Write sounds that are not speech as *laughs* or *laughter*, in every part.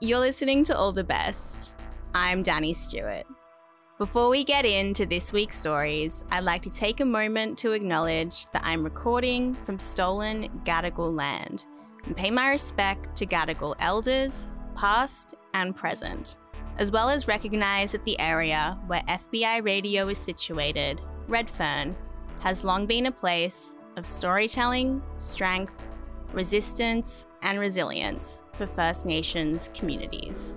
You're listening to All the Best. I'm Danny Stewart. Before we get into this week's stories, I'd like to take a moment to acknowledge that I'm recording from stolen Gadigal land and pay my respect to Gadigal elders, past and present, as well as recognise that the area where FBI radio is situated, Redfern, has long been a place of storytelling, strength, resistance, and resilience for First Nations communities.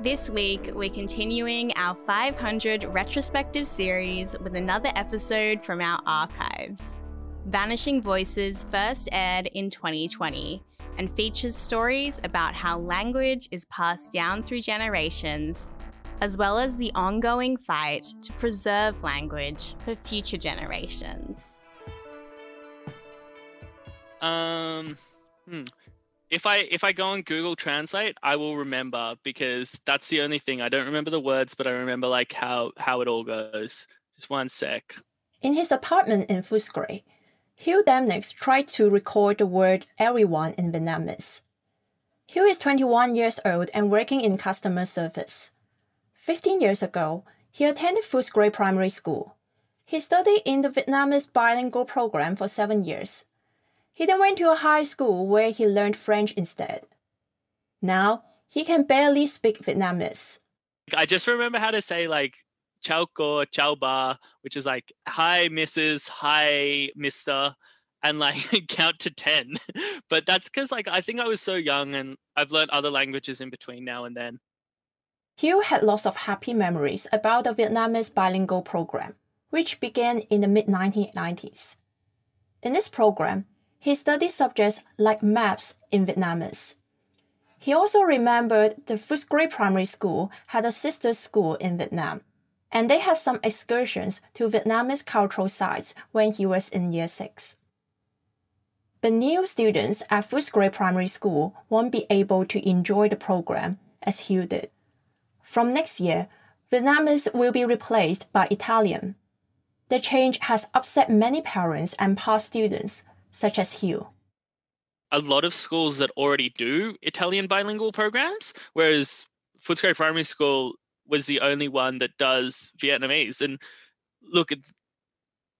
This week, we're continuing our 500 retrospective series with another episode from our archives. Vanishing Voices first aired in 2020 and features stories about how language is passed down through generations, as well as the ongoing fight to preserve language for future generations. Um, hmm. If I if I go on Google Translate, I will remember because that's the only thing. I don't remember the words, but I remember like how how it all goes. Just one sec. In his apartment in Footscray, Hugh Demnix tried to record the word everyone in Vietnamese. Hugh is 21 years old and working in customer service. 15 years ago, he attended Footscray Primary School. He studied in the Vietnamese bilingual program for seven years he then went to a high school where he learned French instead. Now, he can barely speak Vietnamese. I just remember how to say like Chao Ko, Chao Ba, which is like hi Mrs., hi Mister, and like *laughs* count to 10. *laughs* but that's because like I think I was so young and I've learned other languages in between now and then. Hugh had lots of happy memories about the Vietnamese bilingual program, which began in the mid 1990s. In this program, he studied subjects like maps in Vietnamese. He also remembered the Footscray Primary School had a sister school in Vietnam, and they had some excursions to Vietnamese cultural sites when he was in year 6. But new students at Footscray Primary School won't be able to enjoy the program as Hugh did. From next year, Vietnamese will be replaced by Italian. The change has upset many parents and past students such as Hugh? A lot of schools that already do Italian bilingual programs, whereas Footscray Primary School was the only one that does Vietnamese. And look,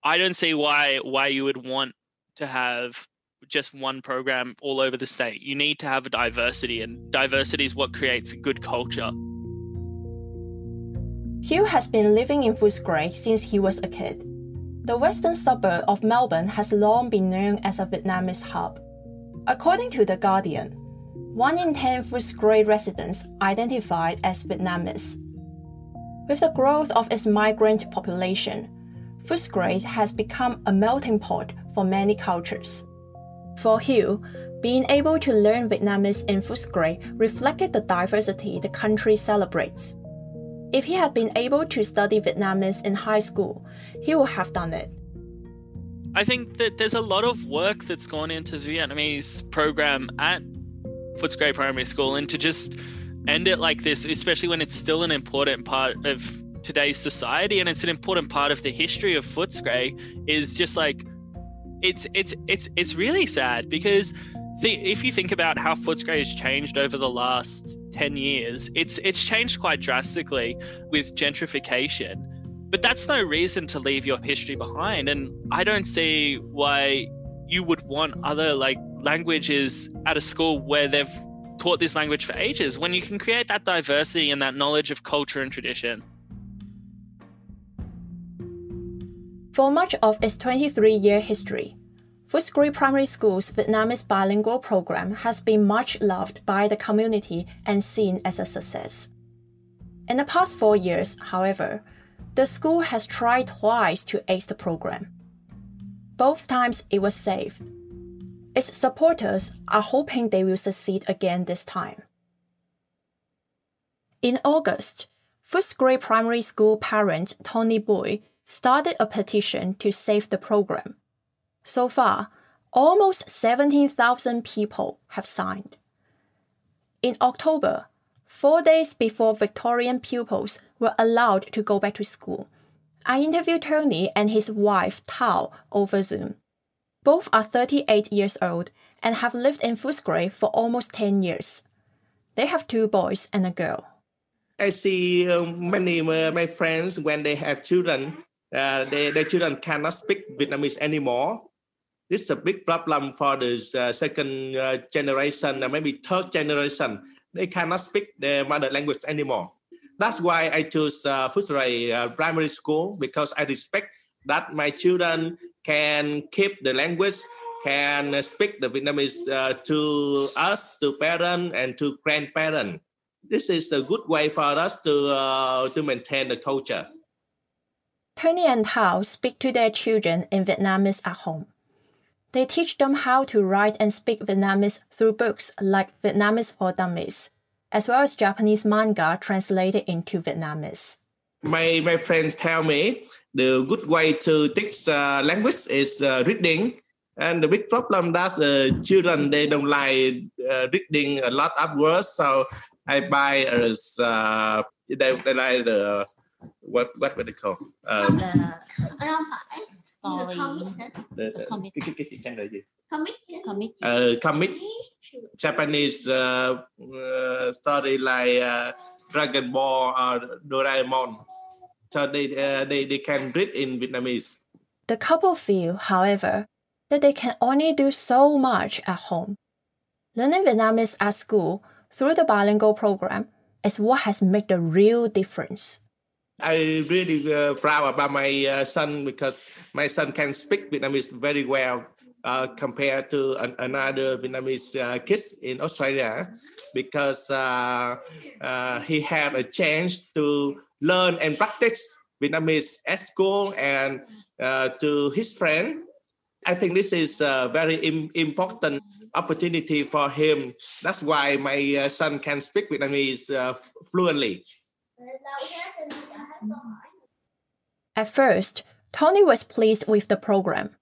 I don't see why why you would want to have just one program all over the state. You need to have a diversity, and diversity is what creates a good culture. Hugh has been living in Footscray since he was a kid. The western suburb of Melbourne has long been known as a Vietnamese hub. According to The Guardian, 1 in 10 Footscray residents identified as Vietnamese. With the growth of its migrant population, Footscray has become a melting pot for many cultures. For Hugh, being able to learn Vietnamese in Footscray reflected the diversity the country celebrates. If he had been able to study Vietnamese in high school, he would have done it. I think that there's a lot of work that's gone into the Vietnamese program at Footscray Primary School, and to just end it like this, especially when it's still an important part of today's society and it's an important part of the history of Footscray, is just like it's it's it's it's really sad because if you think about how Footscray has changed over the last 10 years, it's it's changed quite drastically with gentrification. But that's no reason to leave your history behind. And I don't see why you would want other like languages at a school where they've taught this language for ages when you can create that diversity and that knowledge of culture and tradition. For much of its 23 year history, Footscray Primary School's Vietnamese bilingual program has been much loved by the community and seen as a success. In the past four years, however, the school has tried twice to ace the program. Both times it was saved. Its supporters are hoping they will succeed again this time. In August, Footscray Primary School parent Tony Boy started a petition to save the program so far, almost 17,000 people have signed. In October, four days before Victorian pupils were allowed to go back to school, I interviewed Tony and his wife Tao over Zoom. Both are 38 years old and have lived in Footscray for almost 10 years. They have two boys and a girl. I see uh, many uh, my friends when they have children, uh, they, their children cannot speak Vietnamese anymore. This is a big problem for the uh, second uh, generation, maybe third generation. They cannot speak their mother language anymore. That's why I choose uh, Footscray uh, Primary School because I respect that my children can keep the language can speak the Vietnamese uh, to us, to parents, and to grandparents. This is a good way for us to uh, to maintain the culture. Tony and Thao speak to their children in Vietnamese at home. They teach them how to write and speak Vietnamese through books like Vietnamese for Dummies, as well as Japanese manga translated into Vietnamese. My, my friends tell me the good way to teach uh, language is uh, reading. And the big problem that uh, children they don't like uh, reading a lot of words. So i buy as uh, they, they like the what what would they call? Um, story the, the, comic. cái, cái, cái chuyện là gì comic? Comic. Uh, comic? Japanese uh, uh, story like uh, Dragon Ball or Doraemon. So they uh, they they can read in Vietnamese. The couple feel, however, that they can only do so much at home. Learning Vietnamese at school through the bilingual program is what has made the real difference. I really uh, proud about my uh, son because my son can speak Vietnamese very well uh, compared to an, another Vietnamese uh, kids in Australia because uh, uh, he have a chance to learn and practice Vietnamese at school and to his friend I think this is a very Im- important opportunity for him. That's why my son can speak Vietnamese fluently. At first, Tony was pleased with the program.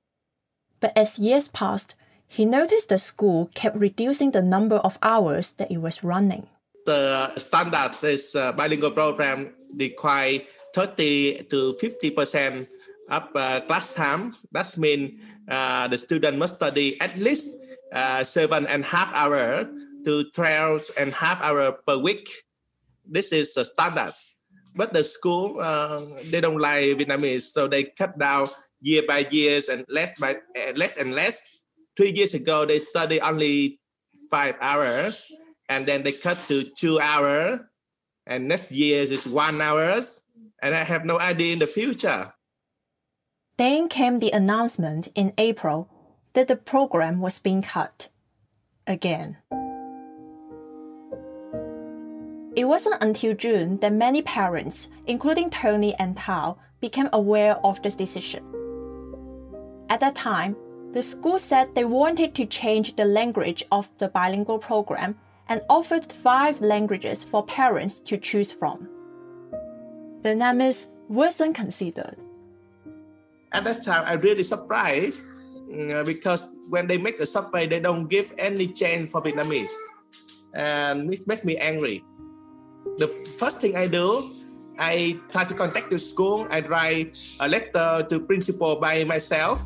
But as years passed, he noticed the school kept reducing the number of hours that it was running. The standard is uh, bilingual program require 30 to 50 percent of uh, class time. That means uh, the student must study at least uh, seven and a half hour to 12 and a half hour per week. This is the standards. But the school, uh, they don't like Vietnamese, so they cut down year by years and less by uh, less and less. Three years ago, they study only five hours, and then they cut to two hours, and next year is one hours, and I have no idea in the future. Then came the announcement in April that the program was being cut. Again. It wasn't until June that many parents, including Tony and Tao, became aware of this decision. At that time, the school said they wanted to change the language of the bilingual program and offered five languages for parents to choose from. Vietnamese wasn't considered at that time i really surprised uh, because when they make a survey they don't give any chance for vietnamese and it makes me angry the first thing i do i try to contact the school. I write a letter to principal by myself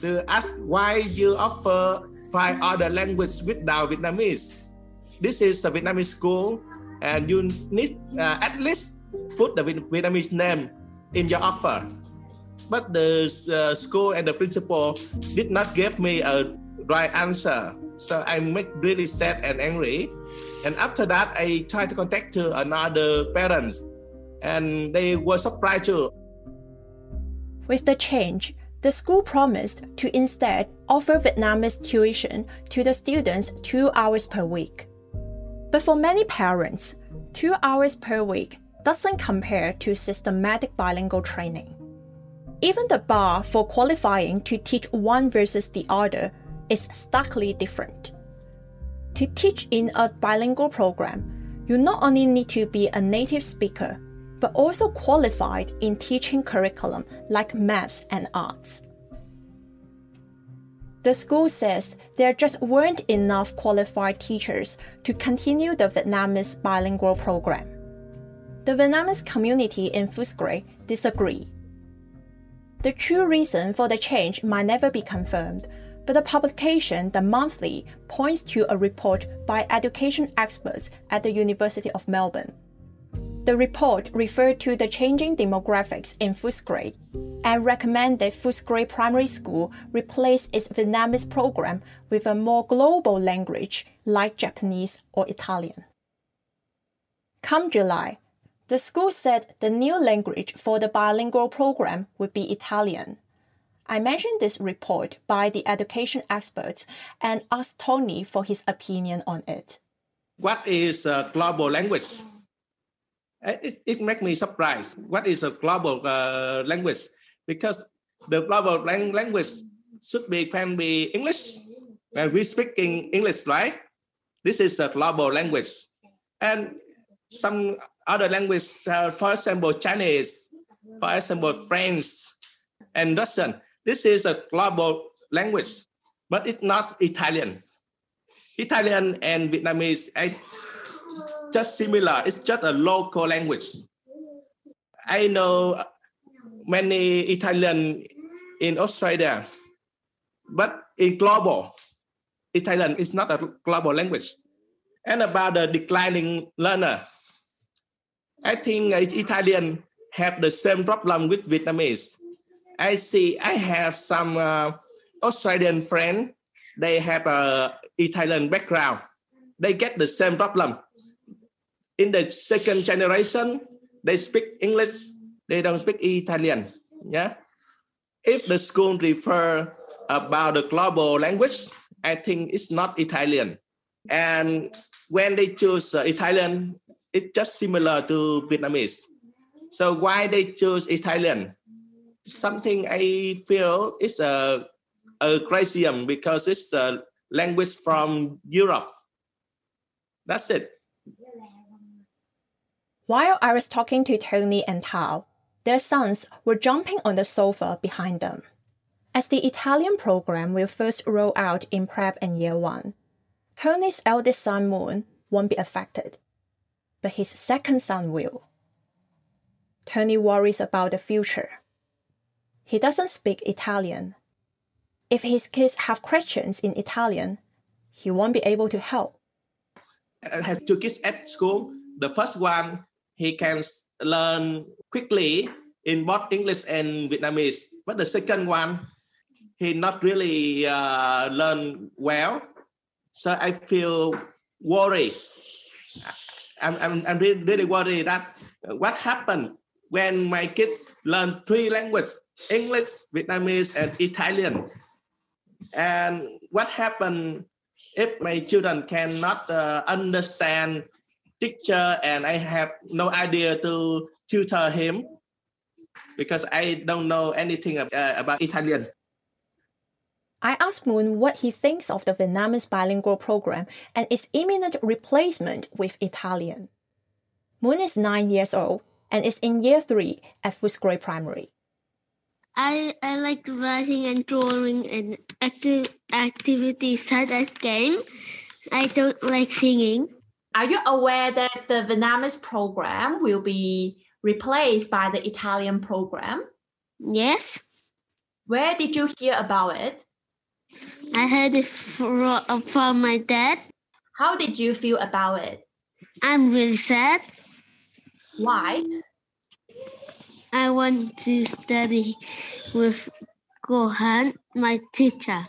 to ask why you offer five other languages without vietnamese. This is a vietnamese school and you need uh, at least put the vietnamese name in your offer. But the uh, school and the principal did not give me a right answer. So I make really sad and angry. And after that, I tried to contact to another parents, and they were surprised too. With the change, the school promised to instead offer Vietnamese tuition to the students two hours per week. But for many parents, two hours per week doesn't compare to systematic bilingual training. Even the bar for qualifying to teach one versus the other is starkly different. To teach in a bilingual program, you not only need to be a native speaker, but also qualified in teaching curriculum like maths and arts. The school says there just weren't enough qualified teachers to continue the Vietnamese bilingual program. The Vietnamese community in Footscray disagree The true reason for the change might never be confirmed, but the publication, The Monthly, points to a report by education experts at the University of Melbourne. The report referred to the changing demographics in Footscray and recommended Footscray Primary School replace its Vietnamese program with a more global language like Japanese or Italian. Come July, the school said the new language for the bilingual program would be Italian. I mentioned this report by the education experts and asked Tony for his opinion on it. What is a global language? Uh, it, it makes me surprised. What is a global uh, language? Because the global lang- language should be can be English, and we speaking English, right? This is a global language, and some other languages, uh, for example, Chinese, for example, French, and Russian. This is a global language, but it's not Italian. Italian and Vietnamese are just similar. It's just a local language. I know many Italian in Australia, but in global, Italian is not a global language. And about the declining learner, I think Italian have the same problem with Vietnamese. I see I have some uh, Australian friend. They have a Italian background. They get the same problem. In the second generation, they speak English. They don't speak Italian. Yeah. If the school refer about the global language, I think it's not Italian. And when they choose uh, Italian, it's just similar to Vietnamese. So why they choose Italian? Something I feel is a, a criticism because it's a language from Europe. That's it. While I was talking to Tony and Tao, their sons were jumping on the sofa behind them. As the Italian program will first roll out in prep and year one, Tony's eldest son Moon won't be affected but his second son will. Tony worries about the future. He doesn't speak Italian. If his kids have questions in Italian, he won't be able to help. I have two kids at school. The first one, he can learn quickly in both English and Vietnamese. But the second one, he not really uh, learn well. So I feel worried I'm, I'm, I'm really, really worried that what happened when my kids learn three languages, English, Vietnamese, and Italian. And what happened if my children cannot uh, understand teacher and I have no idea to tutor him because I don't know anything uh, about Italian. I asked Moon what he thinks of the Vietnamese bilingual program and its imminent replacement with Italian. Moon is nine years old and is in year three at Footscray Primary. I, I like writing and drawing and active activities such as game. I don't like singing. Are you aware that the Vietnamese program will be replaced by the Italian program? Yes. Where did you hear about it? I heard it from my dad. How did you feel about it? I'm really sad. Why? I want to study with Gohan, my teacher.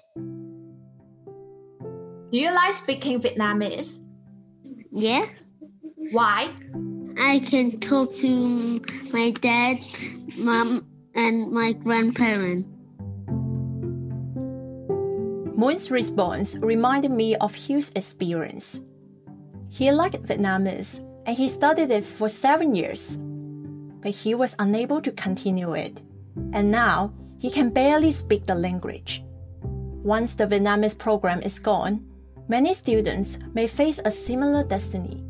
Do you like speaking Vietnamese? Yeah. Why? I can talk to my dad, mom, and my grandparents. Moon's response reminded me of Hugh's experience. He liked Vietnamese and he studied it for seven years, but he was unable to continue it, and now he can barely speak the language. Once the Vietnamese program is gone, many students may face a similar destiny.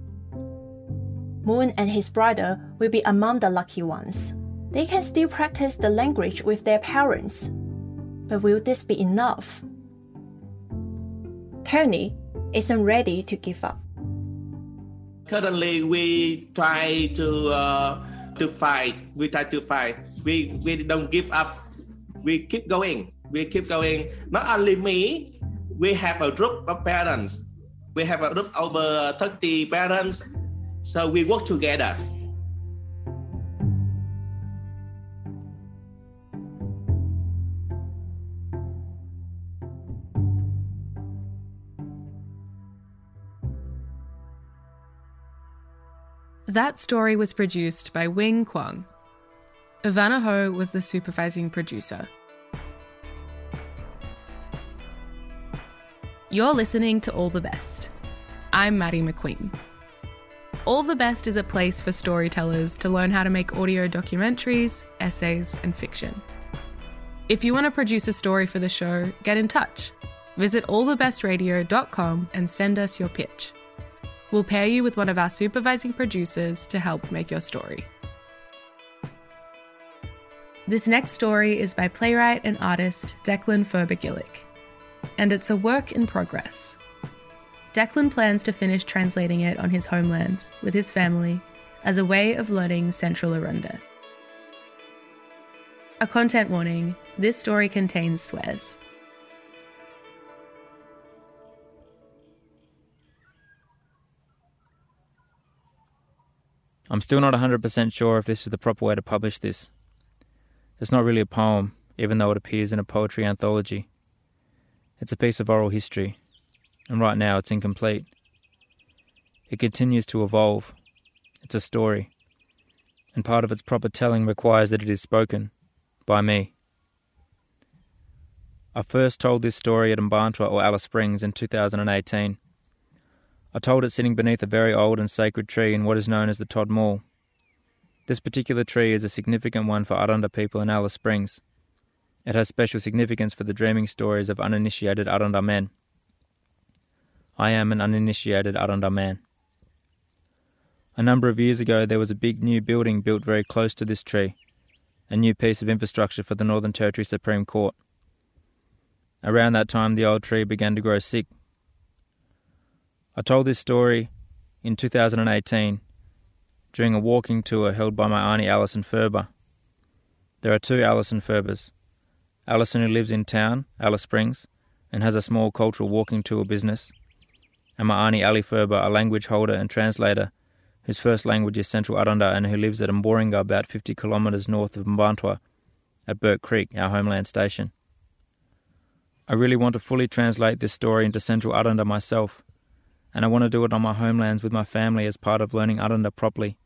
Moon and his brother will be among the lucky ones. They can still practice the language with their parents. But will this be enough? Tony isn't ready to give up. Currently, we try to uh, to fight. We try to fight. We we don't give up we keep going. We keep going. Not only me, we have a group of parents. We have a group over 30 parents. So we work together. That story was produced by Wing Kwong. Ivana Ho was the supervising producer. You're listening to All the Best. I'm Maddie McQueen. All the Best is a place for storytellers to learn how to make audio documentaries, essays, and fiction. If you want to produce a story for the show, get in touch. Visit allthebestradio.com and send us your pitch. We'll pair you with one of our supervising producers to help make your story. This next story is by playwright and artist Declan Ferber-Gillick, and it's a work in progress. Declan plans to finish translating it on his homeland with his family as a way of learning Central Aranda. A content warning this story contains swears. I'm still not 100% sure if this is the proper way to publish this. It's not really a poem, even though it appears in a poetry anthology. It's a piece of oral history, and right now it's incomplete. It continues to evolve. It's a story, and part of its proper telling requires that it is spoken by me. I first told this story at Mparntwe or Alice Springs in 2018. I told it sitting beneath a very old and sacred tree in what is known as the Todd Mall. This particular tree is a significant one for Aranda people in Alice Springs. It has special significance for the dreaming stories of uninitiated Aranda men. I am an uninitiated Aranda man. A number of years ago, there was a big new building built very close to this tree, a new piece of infrastructure for the Northern Territory Supreme Court. Around that time, the old tree began to grow sick I told this story in 2018 during a walking tour held by my auntie Alison Ferber. There are two Alison Ferbers. Alison, who lives in town, Alice Springs, and has a small cultural walking tour business, and my auntie Ali Ferber, a language holder and translator, whose first language is Central Aranda and who lives at Mboringa, about 50 kilometres north of Mparntwe, at Burke Creek, our homeland station. I really want to fully translate this story into Central Aranda myself, and I want to do it on my homelands with my family as part of learning Aranda properly.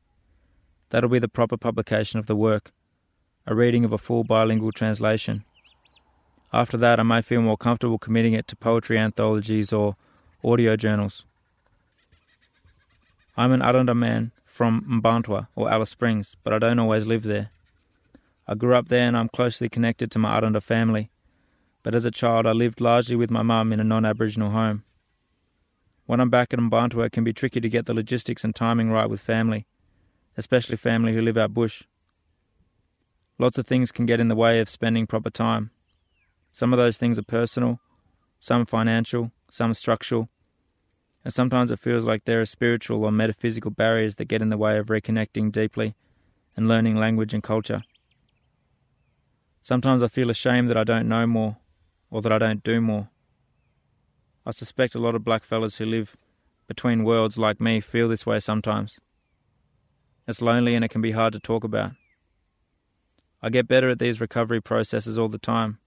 That'll be the proper publication of the work, a reading of a full bilingual translation. After that, I may feel more comfortable committing it to poetry anthologies or audio journals. I'm an Aranda man from Mparntwe or Alice Springs, but I don't always live there. I grew up there and I'm closely connected to my Aranda family, but as a child I lived largely with my mum in a non Aboriginal home. When I'm back at Mparntwe, it can be tricky to get the logistics and timing right with family, especially family who live out bush. Lots of things can get in the way of spending proper time. Some of those things are personal, some financial, some structural, and sometimes it feels like there are spiritual or metaphysical barriers that get in the way of reconnecting deeply and learning language and culture. Sometimes I feel ashamed that I don't know more or that I don't do more. I suspect a lot of blackfellas who live between worlds like me feel this way sometimes. It's lonely and it can be hard to talk about. I get better at these recovery processes all the time,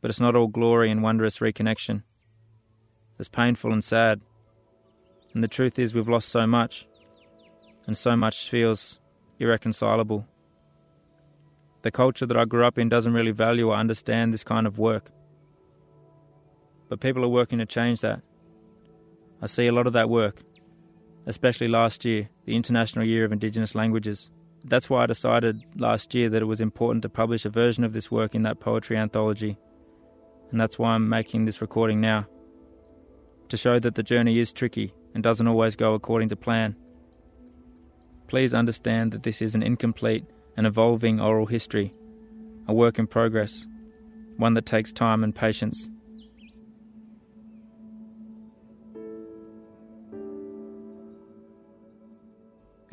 but it's not all glory and wondrous reconnection. It's painful and sad. And the truth is, we've lost so much, and so much feels irreconcilable. The culture that I grew up in doesn't really value or understand this kind of work but people are working to change that. I see a lot of that work, especially last year, the International Year of Indigenous Languages. That's why I decided last year that it was important to publish a version of this work in that poetry anthology, and that's why I'm making this recording now. To show that the journey is tricky and doesn't always go according to plan. Please understand that this is an incomplete and evolving oral history, a work in progress, one that takes time and patience.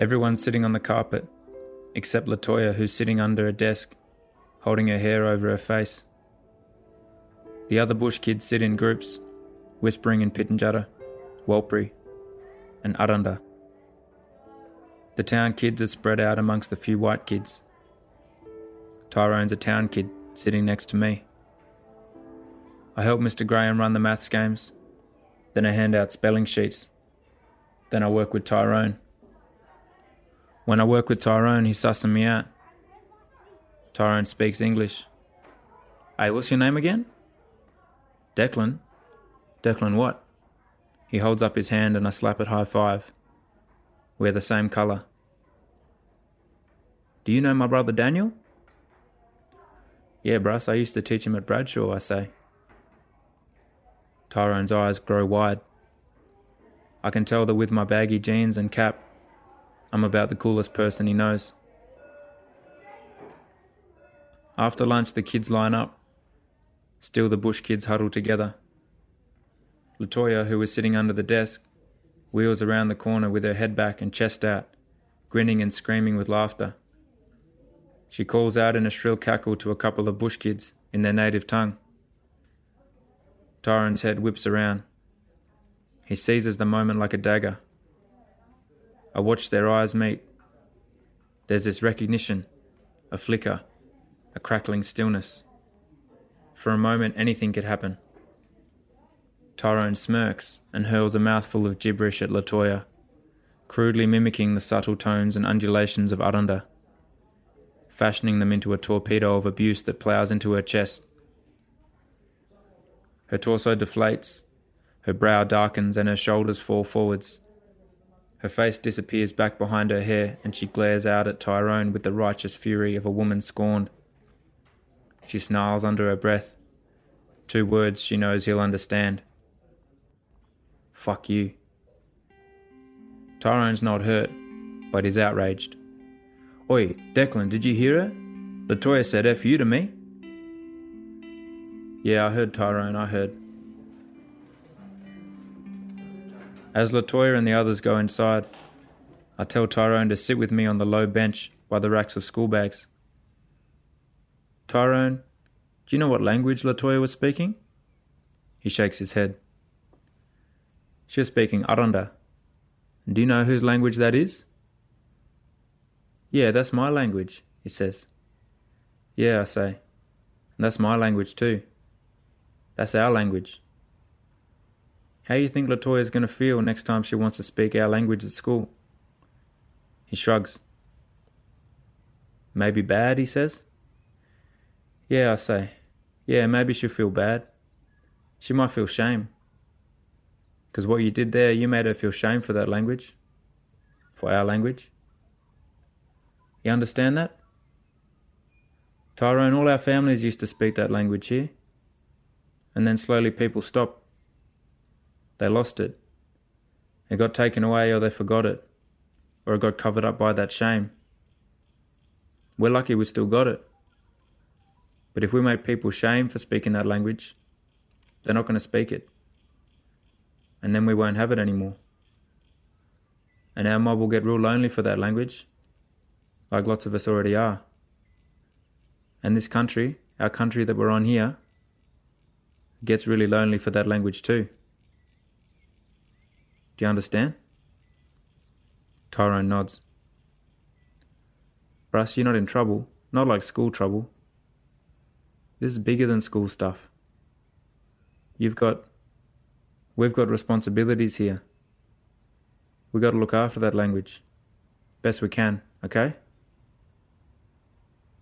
Everyone's sitting on the carpet, except Latoya, who's sitting under a desk, holding her hair over her face. The other bush kids sit in groups, whispering in Pitjantjatjara, Warlpiri, and Arrernte. The town kids are spread out amongst the few white kids. Tyrone's a town kid sitting next to me. I help Mr. Graham run the maths games. Then I hand out spelling sheets. Then I work with Tyrone. When I work with Tyrone, he's sussing me out. Tyrone speaks English. Hey, what's your name again? Declan. Declan what? He holds up his hand and I slap it high five. We're the same colour. Do you know my brother Daniel? Yeah, Bruss, I used to teach him at Bradshaw, I say. Tyrone's eyes grow wide. I can tell that with my baggy jeans and cap, I'm about the coolest person he knows. After lunch, the kids line up. Still, the bush kids huddle together. Latoya, who was sitting under the desk, wheels around the corner with her head back and chest out, grinning and screaming with laughter. She calls out in a shrill cackle to a couple of bush kids in their native tongue. Tyrone's head whips around. He seizes the moment like a dagger. I watch their eyes meet. There's this recognition, a flicker, a crackling stillness. For a moment, anything could happen. Tyrone smirks and hurls a mouthful of gibberish at Latoya, crudely mimicking the subtle tones and undulations of Arrernte, fashioning them into a torpedo of abuse that ploughs into her chest. Her torso deflates, her brow darkens, and her shoulders fall forwards. Her face disappears back behind her hair, and she glares out at Tyrone with the righteous fury of a woman scorned. She snarls under her breath, two words she knows he'll understand. Fuck you. Tyrone's not hurt, but he's outraged. Oi, Declan, did you hear her? Latoya said F you to me. Yeah, I heard Tyrone, I heard. As Latoya and the others go inside, I tell Tyrone to sit with me on the low bench by the racks of school bags. Tyrone, do you know what language Latoya was speaking? He shakes his head. She was speaking Arrernte. Do you know whose language that is? Yeah, that's my language, he says. Yeah, I say. And that's my language too. That's our language. How do you think Latoya's going to feel next time she wants to speak our language at school? He shrugs. Maybe bad, he says. Yeah, I say. Yeah, maybe she'll feel bad. She might feel shame. Because what you did there, you made her feel shame for that language. For our language. You understand that? Tyrone, all our families used to speak that language here. And then slowly people stopped they lost it. It got taken away or they forgot it. Or it got covered up by that shame. We're lucky we still got it. But if we make people shame for speaking that language, they're not going to speak it. And then we won't have it anymore. And our mob will get real lonely for that language, like lots of us already are. And this country, our country that we're on here, gets really lonely for that language too. You understand? Tyrone nods. Bruss, you're not in trouble. Not like school trouble. This is bigger than school stuff. You've got. We've got responsibilities here. We got to look after that language. Best we can, okay?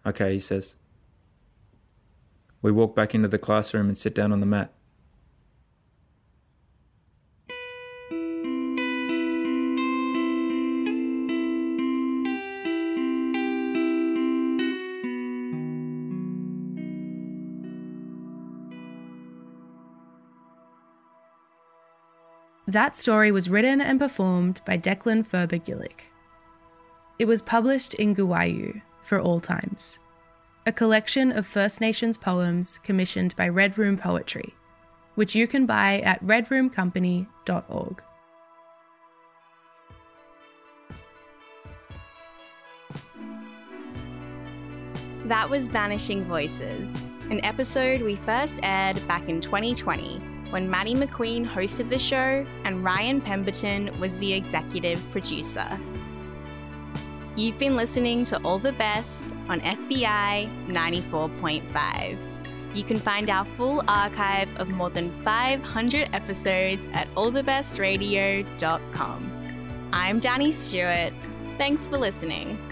Okay, he says. We walk back into the classroom and sit down on the mat. That story was written and performed by Declan Ferber Gillick. It was published in Guwayu for all times, a collection of First Nations poems commissioned by Red Room Poetry, which you can buy at redroomcompany.org. That was Vanishing Voices, an episode we first aired back in 2020 when Maddie McQueen hosted the show and Ryan Pemberton was the executive producer. You've been listening to All the Best on FBI 94.5. You can find our full archive of more than 500 episodes at allthebestradio.com. I'm Danny Stewart. Thanks for listening.